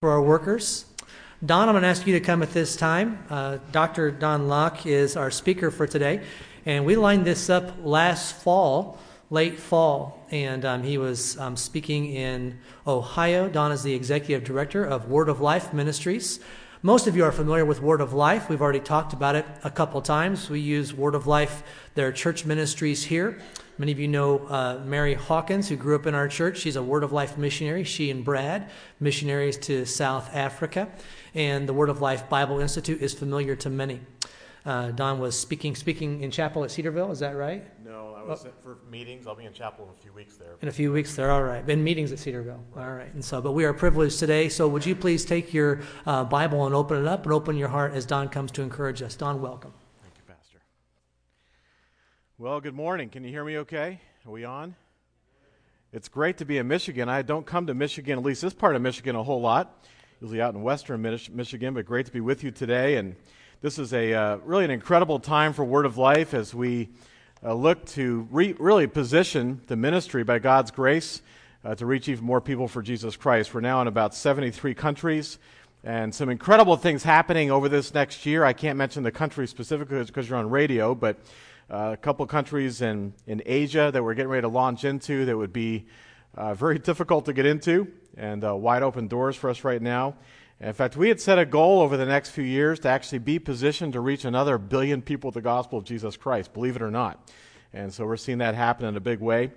for our workers. Don, I'm going to ask you to come at this time. Uh, Dr. Don Locke is our speaker for today, and we lined this up last fall, late fall, and um, he was um, speaking in Ohio. Don is the executive director of Word of Life Ministries. Most of you are familiar with Word of Life. We've already talked about it a couple times. We use Word of Life, their church ministries here. Many of you know uh, Mary Hawkins, who grew up in our church. She's a Word of Life missionary. She and Brad, missionaries to South Africa. And the Word of Life Bible Institute is familiar to many. Uh, Don was speaking speaking in chapel at Cedarville. Is that right? No, I was oh. for meetings. I'll be in chapel in a few weeks there. In a few weeks there. All right. Been meetings at Cedarville. All right. And so, but we are privileged today. So, would you please take your uh, Bible and open it up and open your heart as Don comes to encourage us. Don, welcome. Well, good morning. Can you hear me okay? Are we on? It's great to be in Michigan. I don't come to Michigan, at least this part of Michigan, a whole lot. Usually out in western Michigan, but great to be with you today. And this is a uh, really an incredible time for Word of Life as we uh, look to re- really position the ministry by God's grace uh, to reach even more people for Jesus Christ. We're now in about 73 countries and some incredible things happening over this next year. I can't mention the country specifically because you're on radio, but uh, a couple countries in, in Asia that we're getting ready to launch into that would be uh, very difficult to get into and uh, wide open doors for us right now. In fact, we had set a goal over the next few years to actually be positioned to reach another billion people with the gospel of Jesus Christ, believe it or not. And so we're seeing that happen in a big way.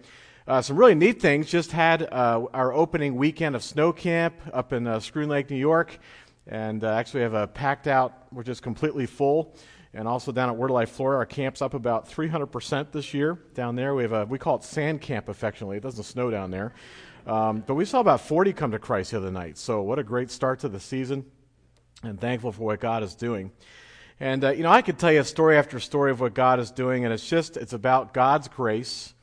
Uh, some really neat things. Just had uh, our opening weekend of snow camp up in uh, Schroon Lake, New York, and uh, actually have a packed out, which is completely full and also down at Word Life, Florida. Our camp's up about 300% this year down there. We have a, we call it sand camp affectionately. It doesn't snow down there. Um, but we saw about 40 come to Christ the other night. So what a great start to the season and thankful for what God is doing. And, uh, you know, I could tell you story after story of what God is doing, and it's just, it's about God's grace,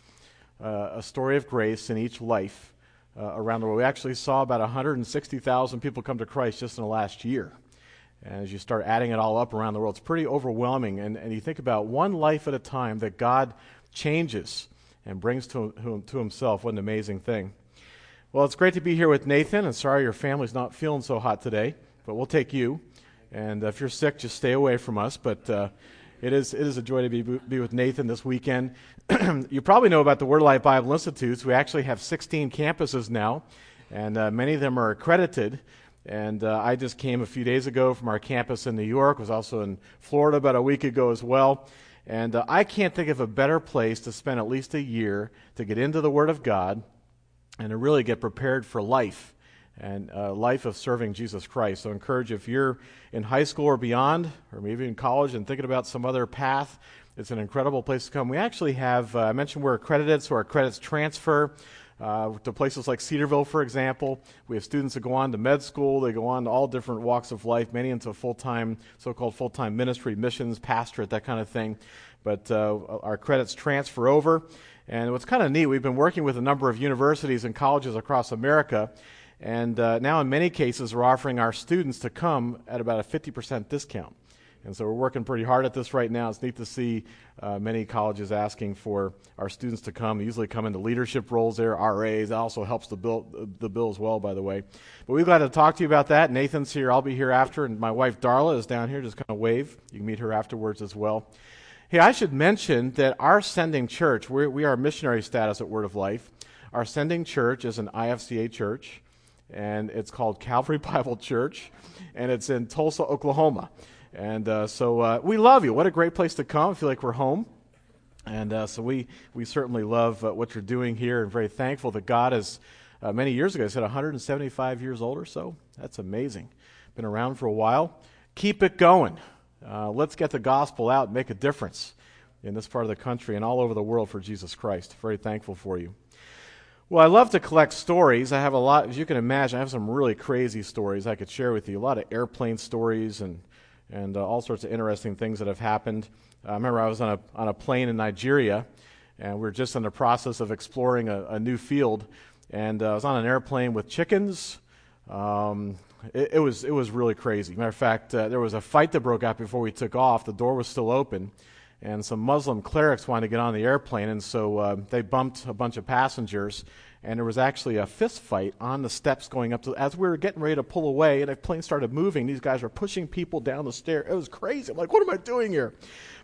uh, a story of grace in each life uh, around the world. We actually saw about 160,000 people come to Christ just in the last year. As you start adding it all up around the world, it's pretty overwhelming. And, and you think about one life at a time that God changes and brings to, to himself. What an amazing thing. Well, it's great to be here with Nathan. And sorry your family's not feeling so hot today, but we'll take you. And if you're sick, just stay away from us. But uh, it, is, it is a joy to be, be with Nathan this weekend. you probably know about the Word Life Bible Institutes. We actually have 16 campuses now, and uh, many of them are accredited. And uh, I just came a few days ago from our campus in New York, was also in Florida about a week ago as well. And uh, I can't think of a better place to spend at least a year to get into the Word of God and to really get prepared for life and a uh, life of serving Jesus Christ. So I encourage if you're in high school or beyond, or maybe in college and thinking about some other path, it's an incredible place to come. We actually have, uh, I mentioned we're accredited, so our credits transfer. Uh, to places like Cedarville, for example, we have students that go on to med school. They go on to all different walks of life, many into full time, so called full time ministry, missions, pastorate, that kind of thing. But uh, our credits transfer over. And what's kind of neat, we've been working with a number of universities and colleges across America. And uh, now, in many cases, we're offering our students to come at about a 50% discount. And so we're working pretty hard at this right now. It's neat to see uh, many colleges asking for our students to come. They usually come into leadership roles there, RAs. That also helps the bill, the bill as well, by the way. But we're glad to talk to you about that. Nathan's here. I'll be here after. And my wife, Darla, is down here. Just kind of wave. You can meet her afterwards as well. Hey, I should mention that our sending church, we're, we are missionary status at Word of Life. Our sending church is an IFCA church, and it's called Calvary Bible Church, and it's in Tulsa, Oklahoma. And uh, so uh, we love you. What a great place to come. I feel like we're home. And uh, so we, we certainly love uh, what you're doing here and very thankful that God is, uh, many years ago, I said 175 years old or so. That's amazing. Been around for a while. Keep it going. Uh, let's get the gospel out and make a difference in this part of the country and all over the world for Jesus Christ. Very thankful for you. Well, I love to collect stories. I have a lot, as you can imagine, I have some really crazy stories I could share with you. A lot of airplane stories and and uh, all sorts of interesting things that have happened. Uh, I remember I was on a, on a plane in Nigeria, and we were just in the process of exploring a, a new field. And uh, I was on an airplane with chickens. Um, it, it, was, it was really crazy. Matter of fact, uh, there was a fight that broke out before we took off. The door was still open, and some Muslim clerics wanted to get on the airplane, and so uh, they bumped a bunch of passengers. And there was actually a fist fight on the steps going up to as we were getting ready to pull away and the plane started moving. These guys were pushing people down the stair. It was crazy. I'm like what am i doing here?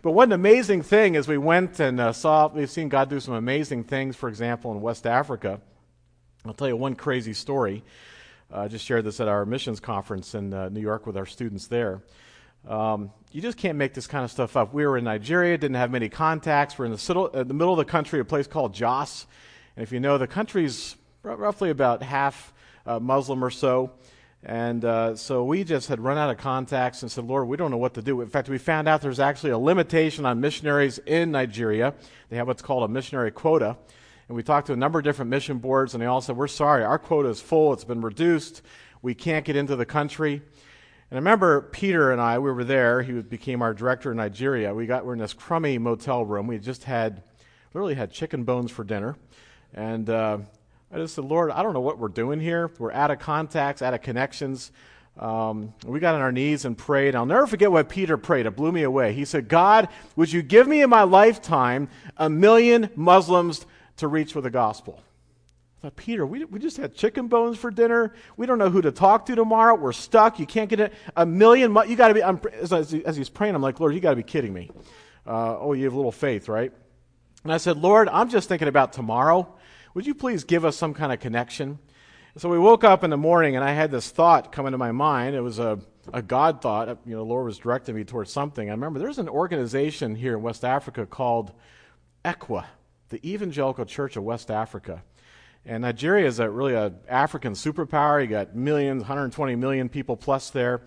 But one amazing thing is we went and uh, saw we've seen god do some amazing things for example in west africa. I'll tell you one crazy story. Uh, i just shared this at our missions conference in uh, new york with our students there. Um, you just can't make this kind of stuff up. We were in Nigeria, didn't have many contacts. We're in the, uh, the middle of the country, a place called Jos. And if you know, the country's r- roughly about half uh, Muslim or so. And uh, so we just had run out of contacts and said, Lord, we don't know what to do. In fact, we found out there's actually a limitation on missionaries in Nigeria. They have what's called a missionary quota. And we talked to a number of different mission boards, and they all said, We're sorry, our quota is full, it's been reduced, we can't get into the country. And I remember Peter and I, we were there. He became our director in Nigeria. We got, we're in this crummy motel room. We just had, literally had chicken bones for dinner. And uh, I just said, Lord, I don't know what we're doing here. We're out of contacts, out of connections. Um, we got on our knees and prayed. I'll never forget what Peter prayed. It blew me away. He said, God, would you give me in my lifetime a million Muslims to reach with the gospel? I thought, Peter, we, we just had chicken bones for dinner. We don't know who to talk to tomorrow. We're stuck. You can't get. A million, mu- you got to be, I'm, as, as, he's praying, I'm like, Lord, you got to be kidding me. Uh, oh, you have a little faith, right? And I said, Lord, I'm just thinking about tomorrow. Would you please give us some kind of connection? So we woke up in the morning, and I had this thought come into my mind. It was a, a God thought. You know, the Lord was directing me towards something. I remember there's an organization here in West Africa called ECWA, the Evangelical Church of West Africa. And Nigeria is a, really an African superpower. You got millions, 120 million people plus there.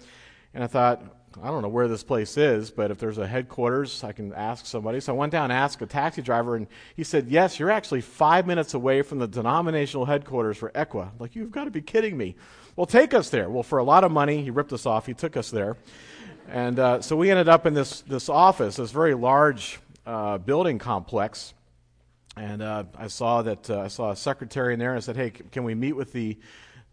And I thought, I don't know where this place is, but if there's a headquarters, I can ask somebody. So I went down and asked a taxi driver, and he said, Yes, you're actually five minutes away from the denominational headquarters for ECWA. like, you've got to be kidding me. Well, take us there. Well, for a lot of money, he ripped us off. He took us there. And uh, so we ended up in this, this office, this very large uh, building complex. And uh, I saw that uh, I saw a secretary in there, and I said, Hey, can we meet with the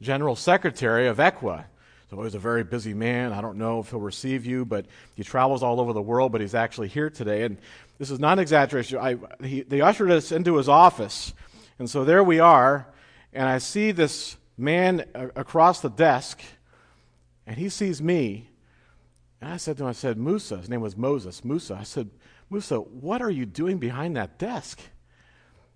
general secretary of ECWA? So he's a very busy man. I don't know if he'll receive you, but he travels all over the world, but he's actually here today. And this is not an exaggeration. I, he, they ushered us into his office. And so there we are. And I see this man across the desk, and he sees me. And I said to him, I said, Musa, his name was Moses, Musa. I said, Musa, what are you doing behind that desk?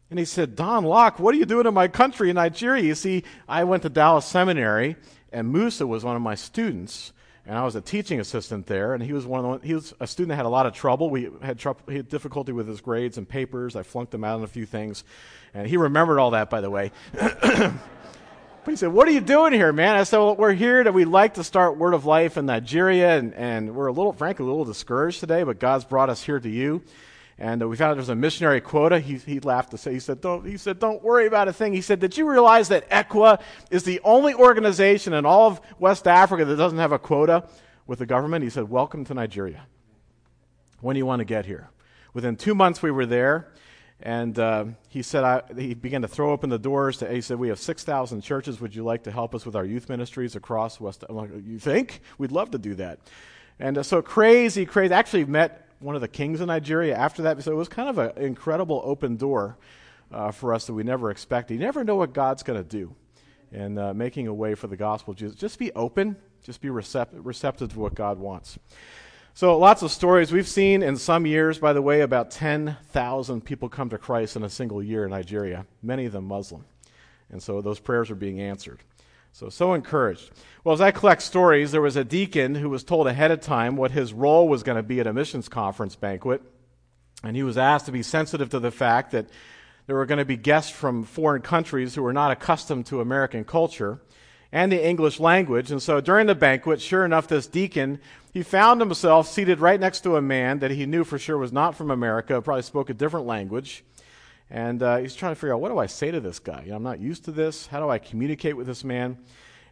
And he said, Don Locke, what are you doing in my country in Nigeria? You see, I went to Dallas Seminary, and Musa was one of my students, and I was a teaching assistant there. And he was one of the, he was a student that had a lot of trouble. We had trouble, he had difficulty with his grades and papers. I flunked him out on a few things, and he remembered all that, by the way. but he said, "What are you doing here, man?" I said, "Well, we're here that we'd like to start Word of Life in Nigeria, and, and we're a little, frankly, a little discouraged today, but God's brought us here to you." And uh, we found out there's a missionary quota. He, he laughed to say, he said, don't, he said, don't worry about a thing. He said, did you realize that ECWA is the only organization in all of West Africa that doesn't have a quota with the government? He said, welcome to Nigeria. When do you want to get here? Within two months, we were there. And uh, he said, I, he began to throw open the doors. To, he said, We have 6,000 churches. Would you like to help us with our youth ministries across West? I'm like, You think? We'd love to do that. And uh, so crazy, crazy. Actually, met one of the kings of Nigeria after that. So it was kind of an incredible open door uh, for us that we never expected. You never know what God's going to do in uh, making a way for the gospel. Just, be open, just be recept- receptive to what God wants. So, lots of stories. We've seen in some years, by the way, about 10,000 people come to Christ in a single year in Nigeria, many of them Muslim. And so those prayers are being answered. So, so encouraged. Well, as I collect stories, there was a deacon who was told ahead of time what his role was going to be at a missions conference banquet. And he was asked to be sensitive to the fact that there were going to be guests from foreign countries who were not accustomed to American culture and the English language. And so during the banquet, sure enough, this deacon, he found himself seated right next to a man that he knew for sure was not from America, probably spoke a different language. And uh, he's trying to figure out what do I say to this guy? You know, I'm not used to this. How do I communicate with this man?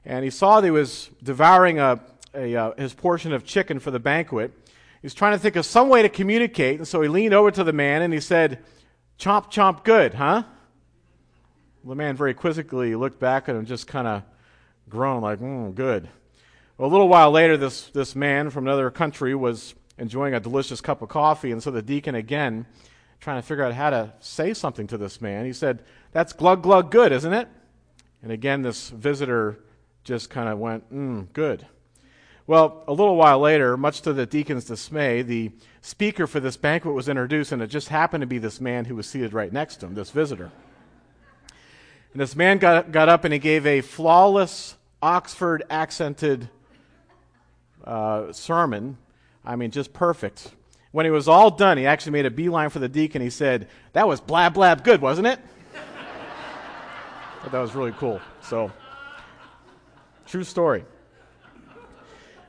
And he saw that he was devouring a, a uh, his portion of chicken for the banquet. He's trying to think of some way to communicate. And so he leaned over to the man and he said, Chomp, chomp, good, huh? The man very quizzically looked back at him just kind of groaned, like, mm, good. Well, a little while later, this, this man from another country was enjoying a delicious cup of coffee. And so the deacon again trying to figure out how to say something to this man. He said, That's glug glug good, isn't it? And again, this visitor just kind of went, mm, good. Well, a little while later, much to the deacon's dismay, the speaker for this banquet was introduced, and it just happened to be this man who was seated right next to him, this visitor. And this man got, got up and he gave a flawless, Oxford accented uh, sermon. I mean, just perfect. When he was all done, he actually made a beeline for the deacon. He said, That was blab blab good, wasn't it? that was really cool. So, true story.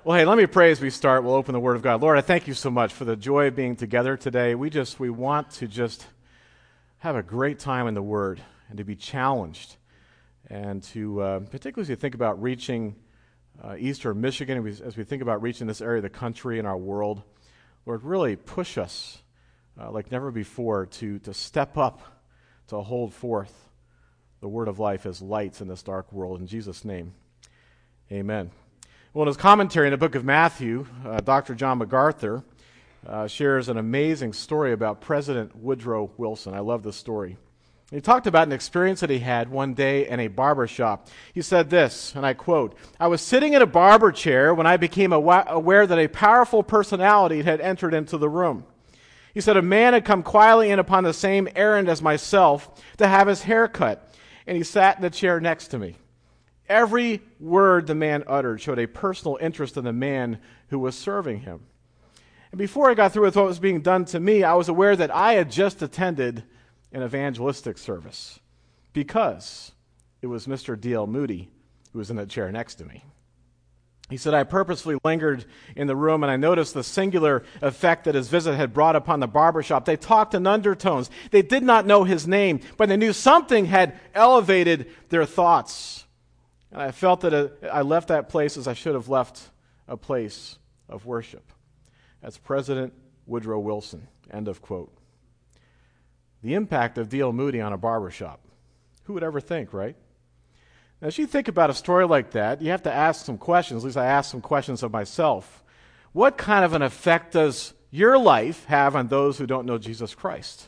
Well, hey, let me pray as we start. We'll open the Word of God. Lord, I thank you so much for the joy of being together today. We just, we want to just have a great time in the Word and to be challenged and to, uh, particularly as you think about reaching uh, eastern Michigan, as we think about reaching this area of the country and our world, Lord, really push us uh, like never before to, to step up, to hold forth the Word of life as lights in this dark world. In Jesus' name, amen. Well, in his commentary in the book of Matthew, uh, Dr. John MacArthur uh, shares an amazing story about President Woodrow Wilson. I love this story. He talked about an experience that he had one day in a barber shop. He said this, and I quote I was sitting in a barber chair when I became aware that a powerful personality had entered into the room. He said, A man had come quietly in upon the same errand as myself to have his hair cut, and he sat in the chair next to me. Every word the man uttered showed a personal interest in the man who was serving him. And before I got through with what was being done to me, I was aware that I had just attended an evangelistic service because it was Mr. D.L. Moody who was in the chair next to me. He said, I purposefully lingered in the room and I noticed the singular effect that his visit had brought upon the barbershop. They talked in undertones. They did not know his name, but they knew something had elevated their thoughts. And I felt that uh, I left that place as I should have left a place of worship. That's President Woodrow Wilson. End of quote. The impact of D.L. Moody on a barbershop. Who would ever think, right? Now, as you think about a story like that, you have to ask some questions. At least I ask some questions of myself. What kind of an effect does your life have on those who don't know Jesus Christ?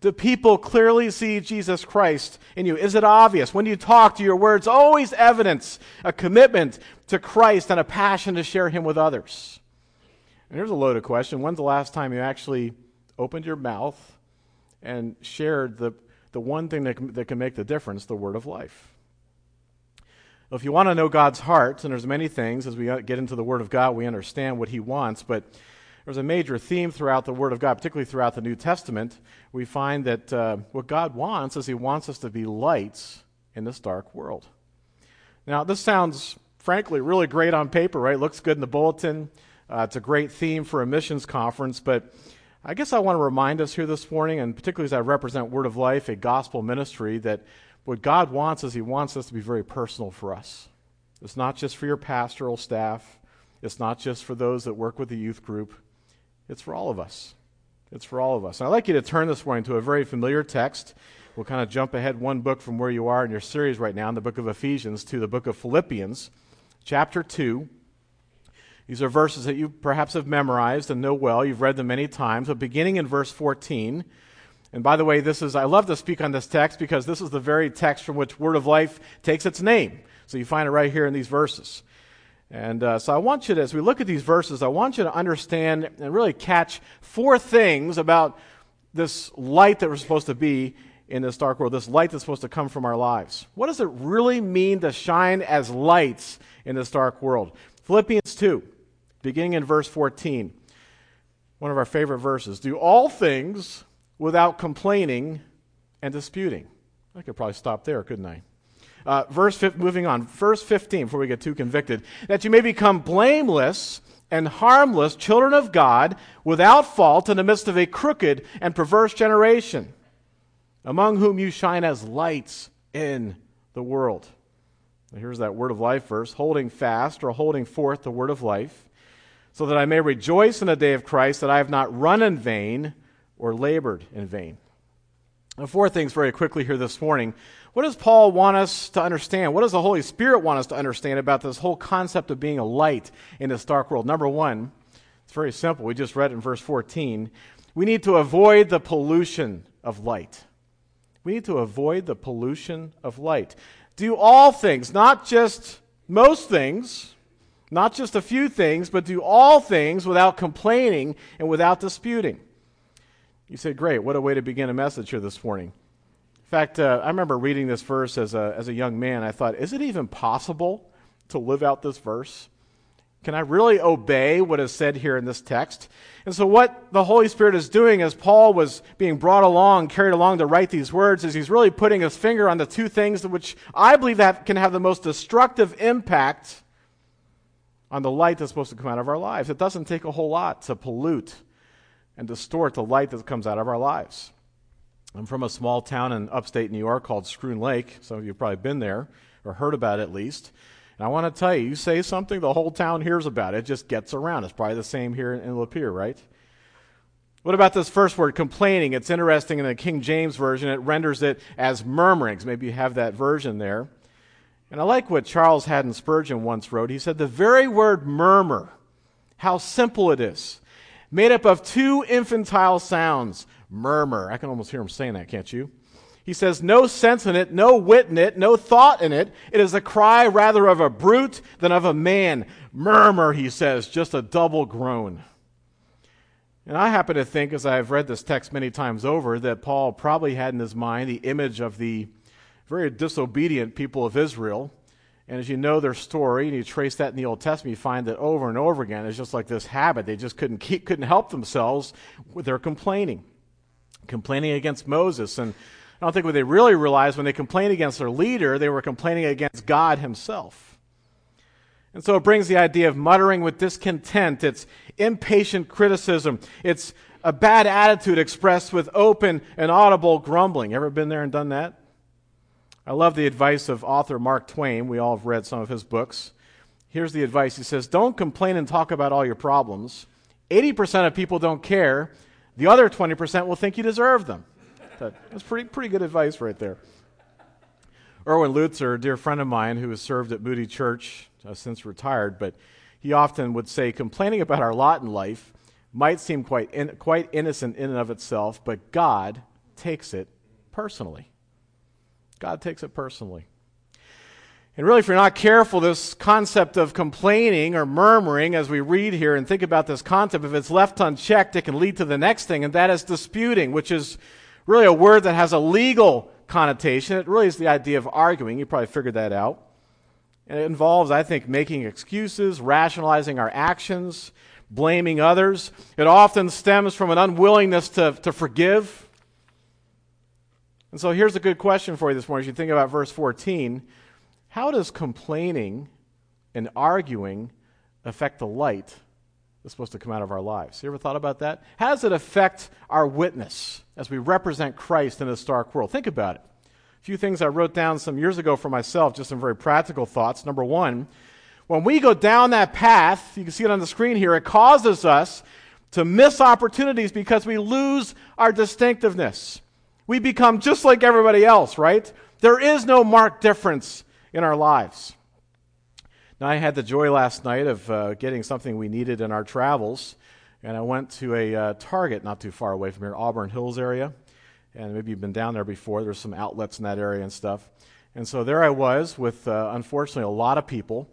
Do people clearly see Jesus Christ in you? Is it obvious? When you talk, do your words always evidence a commitment to Christ and a passion to share Him with others? And here's a loaded question When's the last time you actually opened your mouth and shared the, the one thing that can, that can make the difference, the word of life? If you want to know God's heart, and there's many things, as we get into the Word of God, we understand what He wants, but there's a major theme throughout the Word of God, particularly throughout the New Testament. We find that uh, what God wants is He wants us to be lights in this dark world. Now, this sounds, frankly, really great on paper, right? Looks good in the bulletin. Uh, it's a great theme for a missions conference, but I guess I want to remind us here this morning, and particularly as I represent Word of Life, a gospel ministry, that what God wants is He wants us to be very personal for us. It's not just for your pastoral staff, it's not just for those that work with the youth group. It's for all of us. It's for all of us. And I'd like you to turn this morning to a very familiar text. We'll kind of jump ahead one book from where you are in your series right now, in the book of Ephesians, to the book of Philippians, chapter 2. These are verses that you perhaps have memorized and know well. You've read them many times. But beginning in verse 14, and by the way, this is, I love to speak on this text because this is the very text from which Word of Life takes its name. So you find it right here in these verses. And uh, so I want you to, as we look at these verses, I want you to understand and really catch four things about this light that we're supposed to be in this dark world, this light that's supposed to come from our lives. What does it really mean to shine as lights in this dark world? Philippians 2, beginning in verse 14, one of our favorite verses. Do all things without complaining and disputing. I could probably stop there, couldn't I? Uh, verse moving on, verse 15, before we get too convicted, that you may become blameless and harmless children of God without fault in the midst of a crooked and perverse generation, among whom you shine as lights in the world. Here's that word of life verse holding fast or holding forth the word of life, so that I may rejoice in the day of Christ that I have not run in vain or labored in vain. Now, four things very quickly here this morning. What does Paul want us to understand? What does the Holy Spirit want us to understand about this whole concept of being a light in this dark world? Number one, it's very simple. We just read it in verse 14. We need to avoid the pollution of light. We need to avoid the pollution of light. Do all things, not just most things, not just a few things, but do all things without complaining and without disputing. You say, Great, what a way to begin a message here this morning. In fact, uh, I remember reading this verse as a, as a young man. I thought, is it even possible to live out this verse? Can I really obey what is said here in this text? And so, what the Holy Spirit is doing as Paul was being brought along, carried along to write these words, is he's really putting his finger on the two things which I believe that can have the most destructive impact on the light that's supposed to come out of our lives. It doesn't take a whole lot to pollute and distort the light that comes out of our lives. I'm from a small town in upstate New York called Schroon Lake. Some of you have probably been there or heard about it at least. And I want to tell you, you say something, the whole town hears about it. It just gets around. It's probably the same here in Lapeer, right? What about this first word, complaining? It's interesting in the King James Version, it renders it as murmurings. Maybe you have that version there. And I like what Charles Haddon Spurgeon once wrote. He said, The very word murmur, how simple it is, made up of two infantile sounds murmur. I can almost hear him saying that, can't you? He says, no sense in it, no wit in it, no thought in it. It is a cry rather of a brute than of a man. Murmur, he says, just a double groan. And I happen to think, as I've read this text many times over, that Paul probably had in his mind the image of the very disobedient people of Israel. And as you know their story, and you trace that in the Old Testament, you find that over and over again, it's just like this habit. They just couldn't keep, couldn't help themselves with their complaining, complaining against Moses. And I don't think what they really realized when they complained against their leader, they were complaining against God Himself. And so it brings the idea of muttering with discontent. It's impatient criticism. It's a bad attitude expressed with open and audible grumbling. Ever been there and done that? I love the advice of author Mark Twain. We all have read some of his books. Here's the advice he says, Don't complain and talk about all your problems. 80% of people don't care. The other 20% will think you deserve them. That's pretty, pretty good advice right there. Erwin Lutzer, a dear friend of mine who has served at Moody Church, uh, since retired, but he often would say, complaining about our lot in life might seem quite, in, quite innocent in and of itself, but God takes it personally. God takes it personally. And really, if you're not careful, this concept of complaining or murmuring, as we read here and think about this concept, if it's left unchecked, it can lead to the next thing, and that is disputing, which is really a word that has a legal connotation. It really is the idea of arguing. You probably figured that out. And it involves, I think, making excuses, rationalizing our actions, blaming others. It often stems from an unwillingness to, to forgive. And so here's a good question for you this morning as you think about verse 14. How does complaining and arguing affect the light that's supposed to come out of our lives. You ever thought about that? How does it affect our witness as we represent Christ in this dark world? Think about it. A few things I wrote down some years ago for myself, just some very practical thoughts. Number one, when we go down that path, you can see it on the screen here, it causes us to miss opportunities because we lose our distinctiveness. We become just like everybody else, right? There is no marked difference in our lives. Now, I had the joy last night of uh, getting something we needed in our travels, and I went to a uh, Target not too far away from here, Auburn Hills area. And maybe you've been down there before. There's some outlets in that area and stuff. And so there I was with, uh, unfortunately, a lot of people.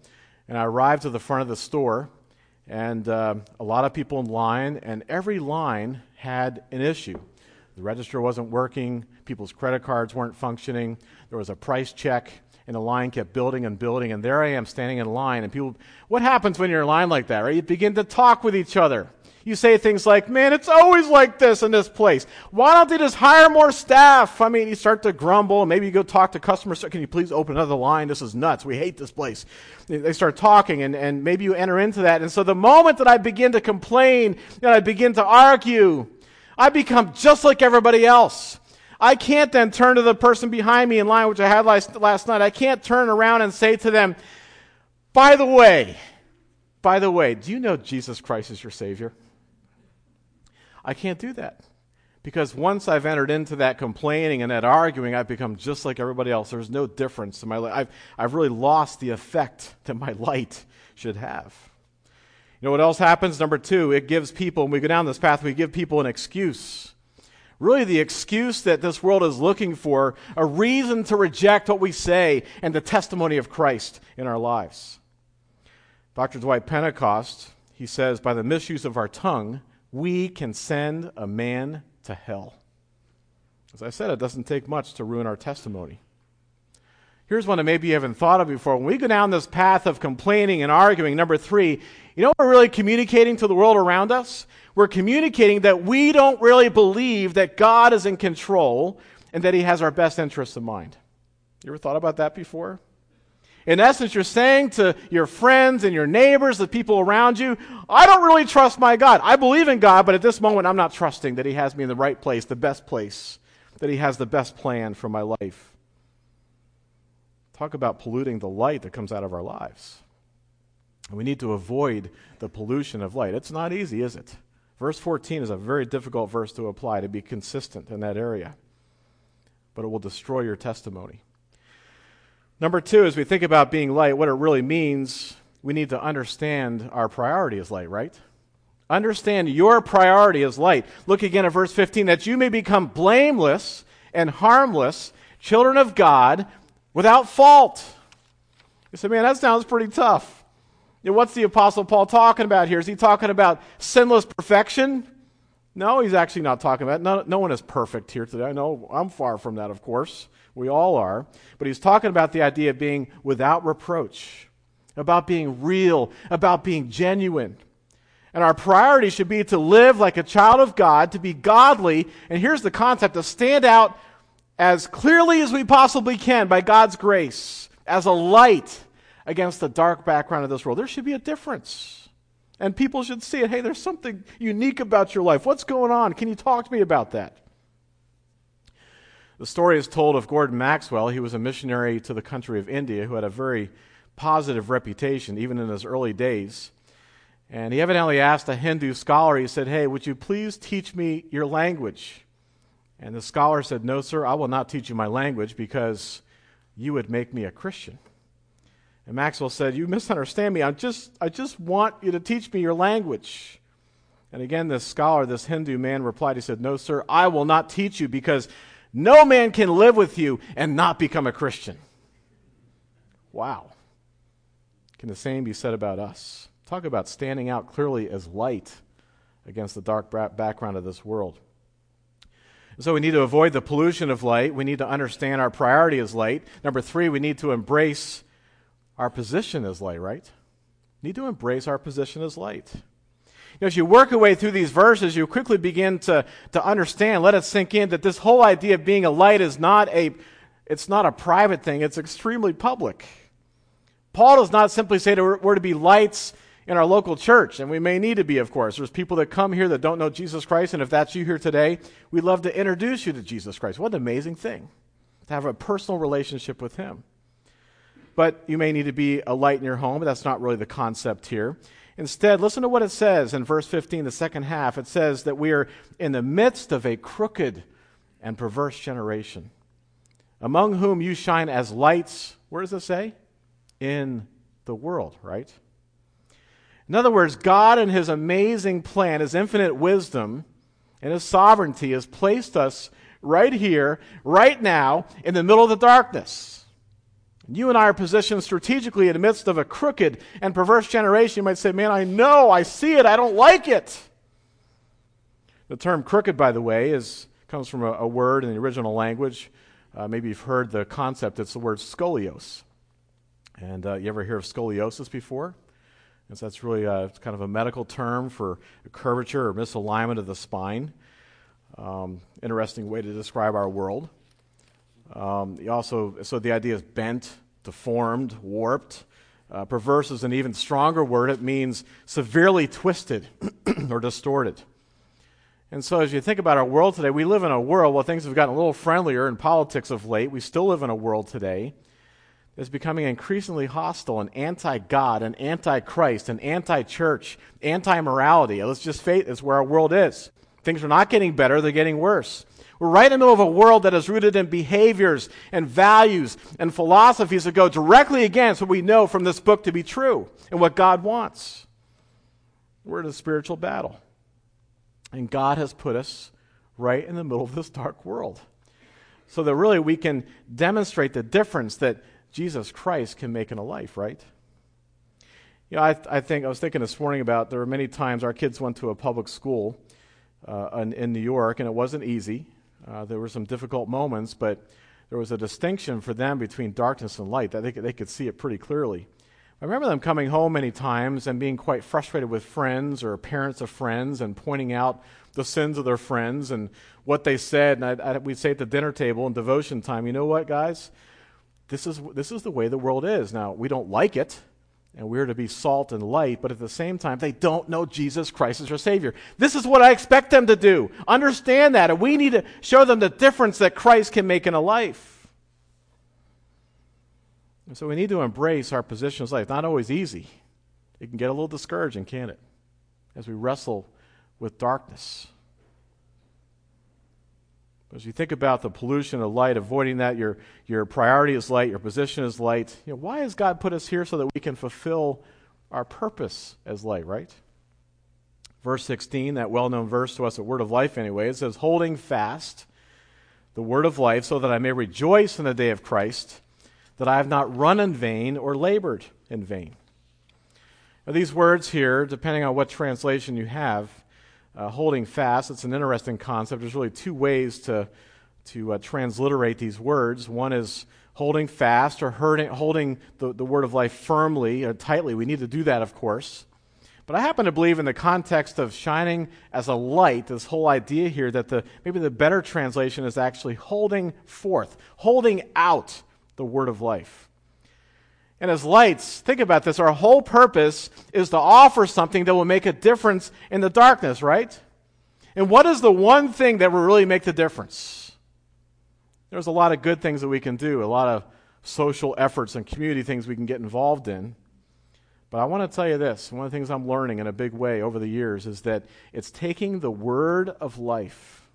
And I arrived to the front of the store, and uh, a lot of people in line, and every line had an issue. The register wasn't working, people's credit cards weren't functioning, there was a price check and the line kept building and building. And there I am standing in line. And people, what happens when you're in line like that, right? You begin to talk with each other. You say things like, man, it's always like this in this place. Why don't they just hire more staff? I mean, you start to grumble. Maybe you go talk to customers. Can you please open another line? This is nuts. We hate this place. They start talking, and, and maybe you enter into that. And so the moment that I begin to complain and I begin to argue, I become just like everybody else. I can't then turn to the person behind me in line, which I had last, last night. I can't turn around and say to them, by the way, by the way, do you know Jesus Christ is your Savior? I can't do that. Because once I've entered into that complaining and that arguing, I've become just like everybody else. There's no difference in my life. I've, I've really lost the effect that my light should have. You know what else happens? Number two, it gives people, when we go down this path, we give people an excuse. Really, the excuse that this world is looking for, a reason to reject what we say and the testimony of Christ in our lives. Dr. Dwight Pentecost, he says, by the misuse of our tongue, we can send a man to hell. As I said, it doesn't take much to ruin our testimony. Here's one that maybe you haven't thought of before. When we go down this path of complaining and arguing, number three, you know we're really communicating to the world around us? We're communicating that we don't really believe that God is in control and that He has our best interests in mind. You ever thought about that before? In essence, you're saying to your friends and your neighbors, the people around you, I don't really trust my God. I believe in God, but at this moment, I'm not trusting that He has me in the right place, the best place, that He has the best plan for my life. Talk about polluting the light that comes out of our lives. We need to avoid the pollution of light. It's not easy, is it? Verse 14 is a very difficult verse to apply to be consistent in that area, but it will destroy your testimony. Number two, as we think about being light, what it really means, we need to understand our priority as light, right? Understand your priority as light. Look again at verse 15 that you may become blameless and harmless, children of God, without fault. You say, man, that sounds pretty tough. What's the Apostle Paul talking about here? Is he talking about sinless perfection? No, he's actually not talking about no, no one is perfect here today. I know I'm far from that, of course. We all are. But he's talking about the idea of being without reproach, about being real, about being genuine. And our priority should be to live like a child of God, to be godly. And here's the concept to stand out as clearly as we possibly can by God's grace as a light against the dark background of this world. There should be a difference. And people should see it. Hey, there's something unique about your life. What's going on? Can you talk to me about that? The story is told of Gordon Maxwell. He was a missionary to the country of India who had a very positive reputation, even in his early days. And he evidently asked a Hindu scholar, he said, Hey, would you please teach me your language? And the scholar said, No, sir, I will not teach you my language because you would make me a Christian. And Maxwell said, You misunderstand me. I just, I just want you to teach me your language. And again, this scholar, this Hindu man replied, He said, No, sir, I will not teach you because no man can live with you and not become a Christian. Wow. Can the same be said about us? Talk about standing out clearly as light against the dark background of this world. So we need to avoid the pollution of light. We need to understand our priority as light. Number three, we need to embrace our position as light, right? Need to embrace our position as light. You know, as you work your way through these verses, you quickly begin to, to understand, let it sink in, that this whole idea of being a light is not a, it's not a private thing, it's extremely public. Paul does not simply say that we're, we're to be lights in our local church, and we may need to be, of course. There's people that come here that don't know Jesus Christ, and if that's you here today, we'd love to introduce you to Jesus Christ. What an amazing thing to have a personal relationship with Him. But you may need to be a light in your home, but that's not really the concept here. Instead, listen to what it says in verse 15, the second half. It says that we are in the midst of a crooked and perverse generation, among whom you shine as lights. Where does it say? In the world, right? In other words, God, and His amazing plan, His infinite wisdom, and His sovereignty, has placed us right here, right now, in the middle of the darkness. You and I are positioned strategically in the midst of a crooked and perverse generation. You might say, Man, I know, I see it, I don't like it. The term crooked, by the way, is, comes from a, a word in the original language. Uh, maybe you've heard the concept, it's the word scolios. And uh, you ever hear of scoliosis before? And so that's really a, kind of a medical term for curvature or misalignment of the spine. Um, interesting way to describe our world. Um, also, so the idea is bent, deformed, warped. Uh, perverse is an even stronger word. It means severely twisted or distorted. And so, as you think about our world today, we live in a world where things have gotten a little friendlier in politics of late. We still live in a world today is becoming increasingly hostile and anti God and anti Christ and anti church, anti morality. Let's just face it, it's where our world is. Things are not getting better, they're getting worse. We're right in the middle of a world that is rooted in behaviors and values and philosophies that go directly against what we know from this book to be true and what God wants. We're in a spiritual battle. And God has put us right in the middle of this dark world. So that really we can demonstrate the difference that Jesus Christ can make in a life, right? You know, I, I think I was thinking this morning about there were many times our kids went to a public school uh, in, in, New York, and it wasn't easy. Uh, there were some difficult moments, but there was a distinction for them between darkness and light that they could, they could see it pretty clearly. I remember them coming home many times and being quite frustrated with friends or parents of friends and pointing out the sins of their friends and what they said. And I'd, I'd, we'd say at the dinner table in devotion time, you know what, guys? This is, this is the way the world is. Now, we don't like it, and we're to be salt and light, but at the same time, they don't know Jesus Christ as their Savior. This is what I expect them to do. Understand that, and we need to show them the difference that Christ can make in a life. And so we need to embrace our position in life. Not always easy. It can get a little discouraging, can't it? As we wrestle with darkness. As you think about the pollution of light, avoiding that, your, your priority is light, your position is light. You know, why has God put us here so that we can fulfill our purpose as light, right? Verse 16, that well known verse to us at Word of Life anyway, it says, Holding fast the Word of life so that I may rejoice in the day of Christ that I have not run in vain or labored in vain. Now, these words here, depending on what translation you have, uh, holding fast, it's an interesting concept. There's really two ways to, to uh, transliterate these words. One is holding fast or hurting, holding the, the word of life firmly or tightly. We need to do that, of course. But I happen to believe in the context of shining as a light, this whole idea here that the, maybe the better translation is actually holding forth, holding out the word of life. And as lights, think about this. Our whole purpose is to offer something that will make a difference in the darkness, right? And what is the one thing that will really make the difference? There's a lot of good things that we can do, a lot of social efforts and community things we can get involved in. But I want to tell you this one of the things I'm learning in a big way over the years is that it's taking the word of life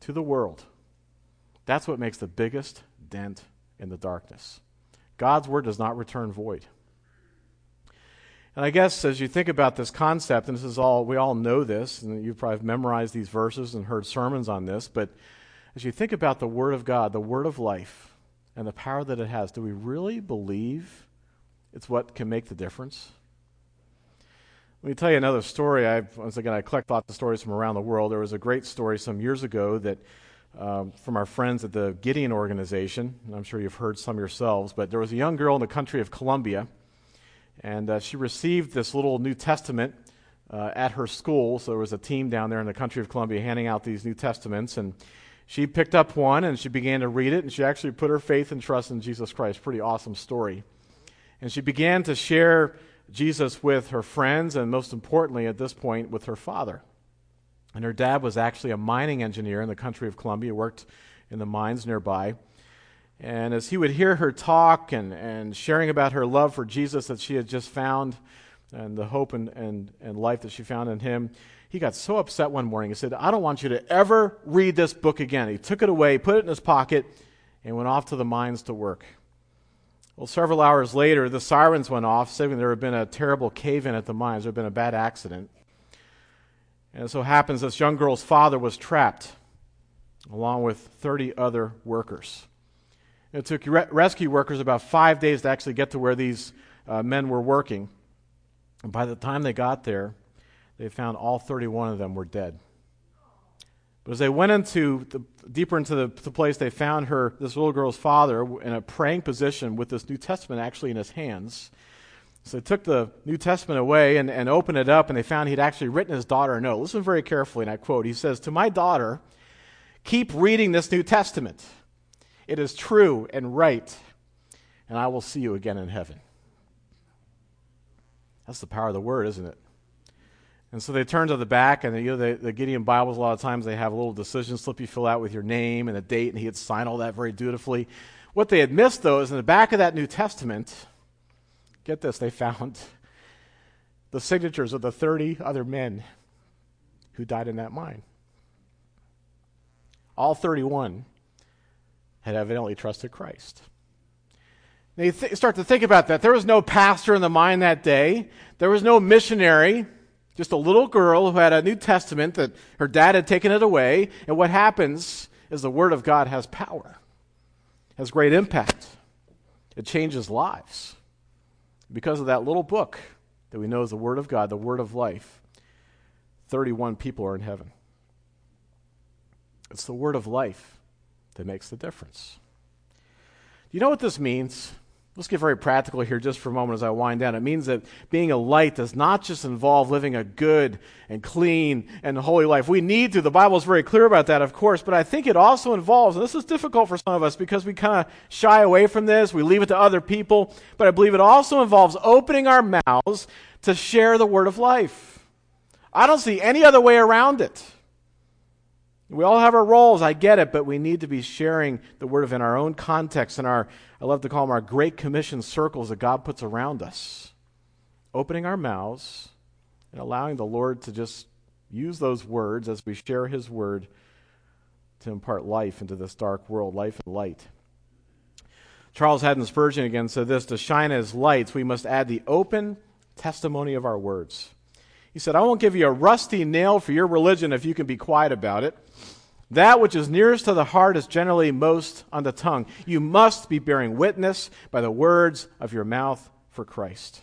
to the world that's what makes the biggest dent in the darkness. God's word does not return void. And I guess as you think about this concept, and this is all, we all know this, and you've probably memorized these verses and heard sermons on this, but as you think about the Word of God, the Word of life, and the power that it has, do we really believe it's what can make the difference? Let me tell you another story. I, once again, I collect lots of stories from around the world. There was a great story some years ago that um, from our friends at the Gideon organization. I'm sure you've heard some yourselves, but there was a young girl in the country of Colombia, and uh, she received this little New Testament uh, at her school. So there was a team down there in the country of Colombia handing out these New Testaments, and she picked up one and she began to read it, and she actually put her faith and trust in Jesus Christ. Pretty awesome story. And she began to share Jesus with her friends, and most importantly, at this point, with her father. And her dad was actually a mining engineer in the country of Colombia, worked in the mines nearby. And as he would hear her talk and, and sharing about her love for Jesus that she had just found and the hope and, and, and life that she found in him, he got so upset one morning. He said, I don't want you to ever read this book again. He took it away, put it in his pocket, and went off to the mines to work. Well, several hours later, the sirens went off, saying there had been a terrible cave in at the mines. There had been a bad accident. And so happens this young girl's father was trapped along with 30 other workers. It took re- rescue workers about five days to actually get to where these uh, men were working. And by the time they got there, they found all 31 of them were dead. But as they went into the, deeper into the, the place, they found her, this little girl's father, in a praying position with this New Testament actually in his hands. So they took the New Testament away and, and opened it up, and they found he'd actually written his daughter a note. Listen very carefully, and I quote He says, To my daughter, keep reading this New Testament. It is true and right, and I will see you again in heaven. That's the power of the word, isn't it? And so they turn to the back, and you know, the, the Gideon Bibles, a lot of times they have a little decision slip you fill out with your name and a date, and he had signed all that very dutifully. What they had missed, though, is in the back of that New Testament, get this, they found the signatures of the 30 other men who died in that mine. All 31 had evidently trusted Christ. And you th- start to think about that. There was no pastor in the mine that day, there was no missionary, just a little girl who had a New Testament that her dad had taken it away. And what happens is the Word of God has power, has great impact, it changes lives. Because of that little book that we know is the Word of God, the Word of life, 31 people are in heaven. It's the Word of life that makes the difference. Do you know what this means? Let's get very practical here just for a moment as I wind down. It means that being a light does not just involve living a good and clean and holy life. We need to. The Bible is very clear about that, of course, but I think it also involves, and this is difficult for some of us because we kind of shy away from this, we leave it to other people, but I believe it also involves opening our mouths to share the word of life. I don't see any other way around it. We all have our roles, I get it, but we need to be sharing the word of in our own context, in our, I love to call them our Great Commission circles that God puts around us. Opening our mouths and allowing the Lord to just use those words as we share His word to impart life into this dark world, life and light. Charles Haddon Spurgeon again said this To shine as lights, we must add the open testimony of our words. He said, I won't give you a rusty nail for your religion if you can be quiet about it. That which is nearest to the heart is generally most on the tongue. You must be bearing witness by the words of your mouth for Christ.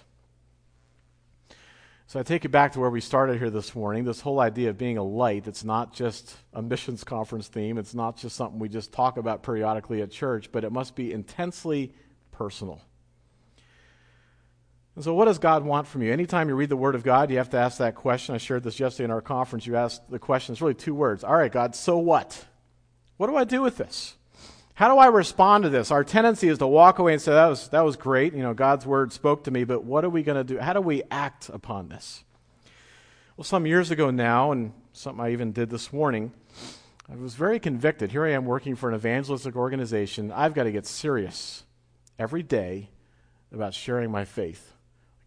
So I take you back to where we started here this morning this whole idea of being a light. It's not just a missions conference theme, it's not just something we just talk about periodically at church, but it must be intensely personal. And so, what does God want from you? Anytime you read the Word of God, you have to ask that question. I shared this yesterday in our conference. You asked the question, it's really two words. All right, God, so what? What do I do with this? How do I respond to this? Our tendency is to walk away and say, that was, that was great. You know, God's Word spoke to me, but what are we going to do? How do we act upon this? Well, some years ago now, and something I even did this morning, I was very convicted. Here I am working for an evangelistic organization. I've got to get serious every day about sharing my faith.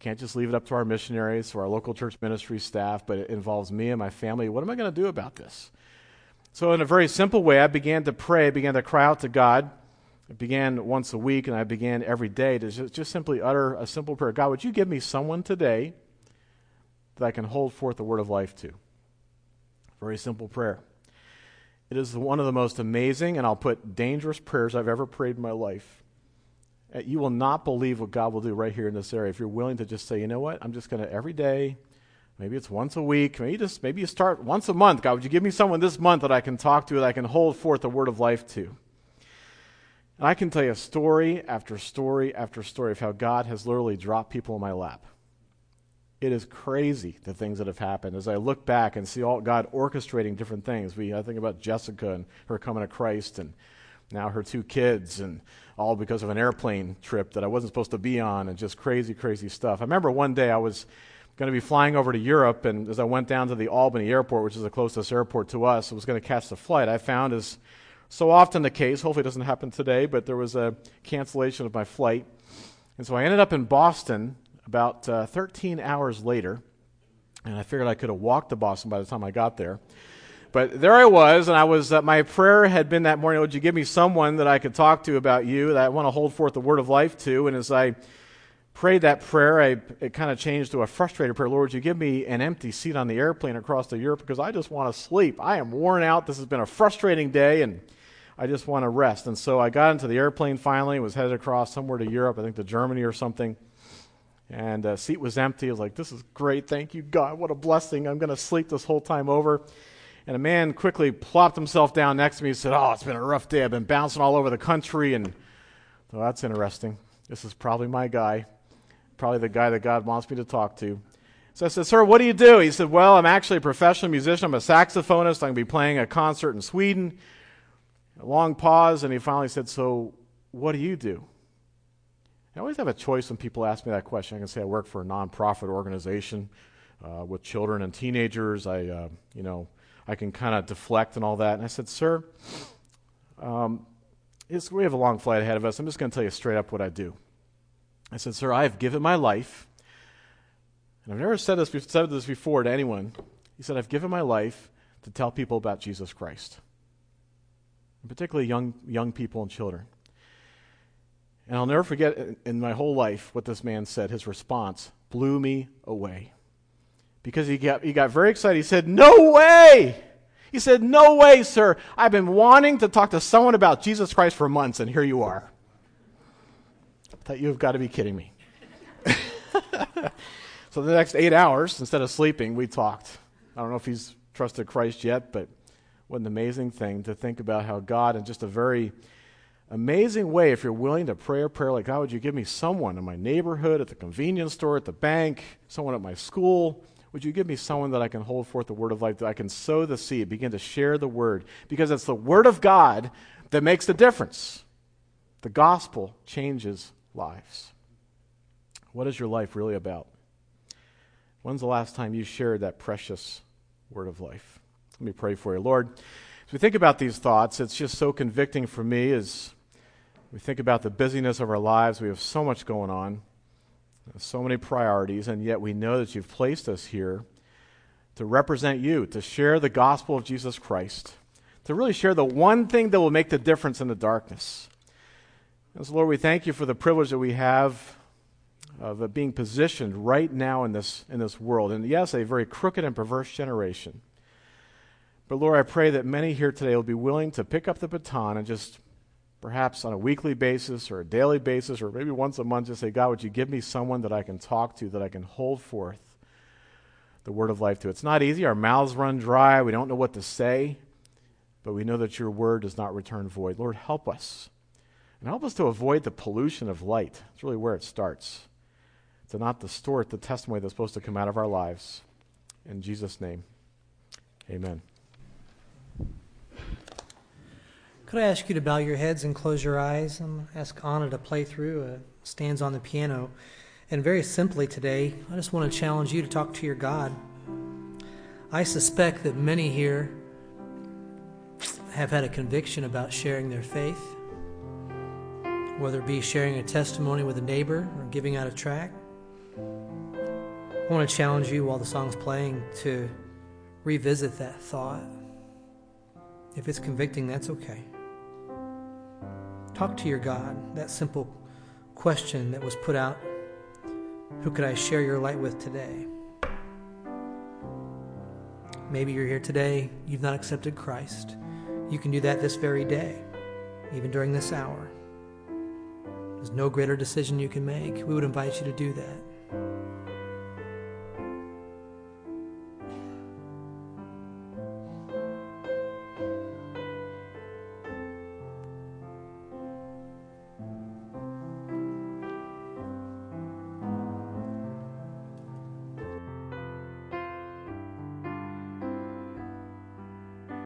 Can't just leave it up to our missionaries or our local church ministry staff, but it involves me and my family. What am I going to do about this? So, in a very simple way, I began to pray, began to cry out to God. I began once a week, and I began every day to just, just simply utter a simple prayer God, would you give me someone today that I can hold forth the word of life to? Very simple prayer. It is one of the most amazing, and I'll put dangerous prayers I've ever prayed in my life. Uh, you will not believe what God will do right here in this area if you're willing to just say, you know what, I'm just going to every day, maybe it's once a week, maybe just maybe you start once a month. God, would you give me someone this month that I can talk to, that I can hold forth the word of life to? And I can tell you story after story after story of how God has literally dropped people in my lap. It is crazy the things that have happened as I look back and see all God orchestrating different things. We I think about Jessica and her coming to Christ and now her two kids and all because of an airplane trip that I wasn't supposed to be on and just crazy, crazy stuff. I remember one day I was going to be flying over to Europe, and as I went down to the Albany airport, which is the closest airport to us, I was going to catch the flight. I found, as so often the case, hopefully it doesn't happen today, but there was a cancellation of my flight. And so I ended up in Boston about uh, 13 hours later, and I figured I could have walked to Boston by the time I got there. But there I was, and I was, uh, my prayer had been that morning, would you give me someone that I could talk to about you, that I want to hold forth the word of life to? And as I prayed that prayer, I, it kind of changed to a frustrated prayer. Lord, would you give me an empty seat on the airplane across to Europe because I just want to sleep. I am worn out. This has been a frustrating day, and I just want to rest. And so I got into the airplane finally, was headed across somewhere to Europe, I think to Germany or something. And uh, seat was empty. I was like, this is great. Thank you, God. What a blessing. I'm going to sleep this whole time over. And a man quickly plopped himself down next to me and said, Oh, it's been a rough day. I've been bouncing all over the country. And well, that's interesting. This is probably my guy, probably the guy that God wants me to talk to. So I said, Sir, what do you do? He said, Well, I'm actually a professional musician. I'm a saxophonist. I'm going to be playing a concert in Sweden. A long pause, and he finally said, So what do you do? I always have a choice when people ask me that question. I can say I work for a nonprofit organization uh, with children and teenagers. I, uh, you know, I can kind of deflect and all that. And I said, Sir, um, we have a long flight ahead of us. I'm just going to tell you straight up what I do. I said, Sir, I have given my life. And I've never said this, said this before to anyone. He said, I've given my life to tell people about Jesus Christ, and particularly young, young people and children. And I'll never forget in my whole life what this man said. His response blew me away. Because he got, he got very excited. He said, No way! He said, No way, sir. I've been wanting to talk to someone about Jesus Christ for months, and here you are. I thought you've got to be kidding me. so the next eight hours, instead of sleeping, we talked. I don't know if he's trusted Christ yet, but what an amazing thing to think about how God, in just a very amazing way, if you're willing to pray a prayer like, God, would you give me someone in my neighborhood, at the convenience store, at the bank, someone at my school? Would you give me someone that I can hold forth the word of life, that I can sow the seed, begin to share the word? Because it's the word of God that makes the difference. The gospel changes lives. What is your life really about? When's the last time you shared that precious word of life? Let me pray for you. Lord, as we think about these thoughts, it's just so convicting for me as we think about the busyness of our lives. We have so much going on, so many priorities, and yet we know that you've placed us here to represent you, to share the gospel of Jesus Christ, to really share the one thing that will make the difference in the darkness. And so, Lord, we thank you for the privilege that we have of uh, being positioned right now in this, in this world. And yes, a very crooked and perverse generation. But Lord, I pray that many here today will be willing to pick up the baton and just perhaps on a weekly basis or a daily basis or maybe once a month just say, God, would you give me someone that I can talk to, that I can hold forth the word of life to? It's not easy. Our mouths run dry. We don't know what to say. But we know that your word does not return void. Lord, help us. And help us to avoid the pollution of light. It's really where it starts. To not distort the testimony that's supposed to come out of our lives. In Jesus' name, amen. Could I ask you to bow your heads and close your eyes and ask Anna to play through uh, stands on the piano? And very simply today, I just want to challenge you to talk to your God. I suspect that many here have had a conviction about sharing their faith, whether it be sharing a testimony with a neighbor or giving out a tract. I want to challenge you while the song's playing to revisit that thought. If it's convicting, that's okay. Talk to your God. That simple question that was put out Who could I share your light with today? Maybe you're here today, you've not accepted Christ. You can do that this very day, even during this hour. There's no greater decision you can make. We would invite you to do that.